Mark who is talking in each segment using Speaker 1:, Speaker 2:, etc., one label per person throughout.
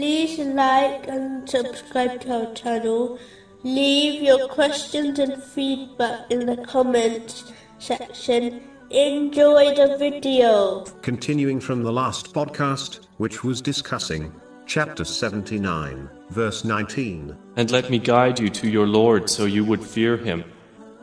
Speaker 1: like and subscribe to our channel. Leave your questions and feedback in the comments section. Enjoy the video.
Speaker 2: Continuing from the last podcast, which was discussing chapter 79, verse 19,
Speaker 3: And let me guide you to your Lord so you would fear him.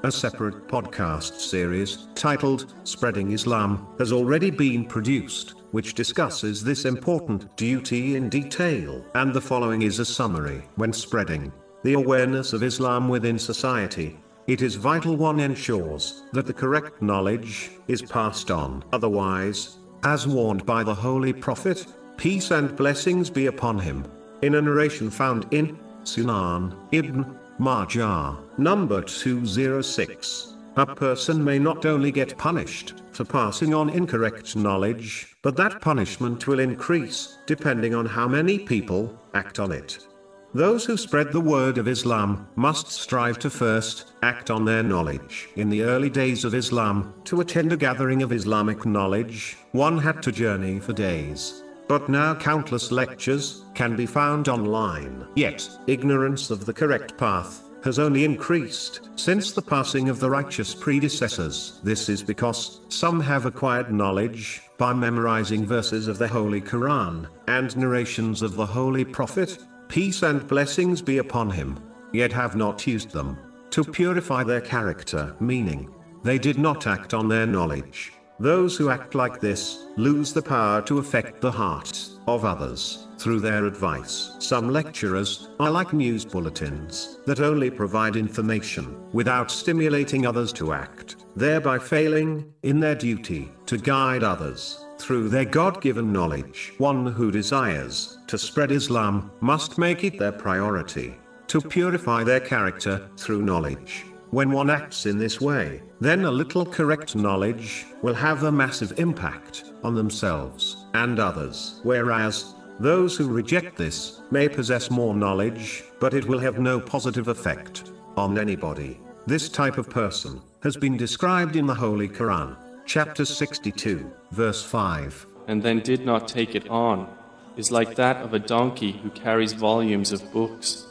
Speaker 2: A separate podcast series titled Spreading Islam has already been produced, which discusses this important duty in detail, and the following is a summary. When spreading the awareness of Islam within society, it is vital one ensures that the correct knowledge is passed on. Otherwise, as warned by the Holy Prophet, peace and blessings be upon him, in a narration found in Sunan Ibn Majah, number 206. A person may not only get punished for passing on incorrect knowledge, but that punishment will increase depending on how many people act on it. Those who spread the word of Islam must strive to first act on their knowledge. In the early days of Islam, to attend a gathering of Islamic knowledge, one had to journey for days. But now countless lectures can be found online. Yet, ignorance of the correct path has only increased since the passing of the righteous predecessors. This is because some have acquired knowledge by memorizing verses of the Holy Quran and narrations of the Holy Prophet, peace and blessings be upon him, yet have not used them to purify their character, meaning they did not act on their knowledge. Those who act like this lose the power to affect the hearts of others through their advice. Some lecturers are like news bulletins that only provide information without stimulating others to act, thereby failing in their duty to guide others through their God given knowledge. One who desires to spread Islam must make it their priority to purify their character through knowledge. When one acts in this way, then a little correct knowledge will have a massive impact on themselves and others. Whereas, those who reject this may possess more knowledge, but it will have no positive effect on anybody. This type of person has been described in the Holy Quran, chapter 62, verse 5.
Speaker 3: and then did not take it on, is like that of a donkey who carries volumes of books.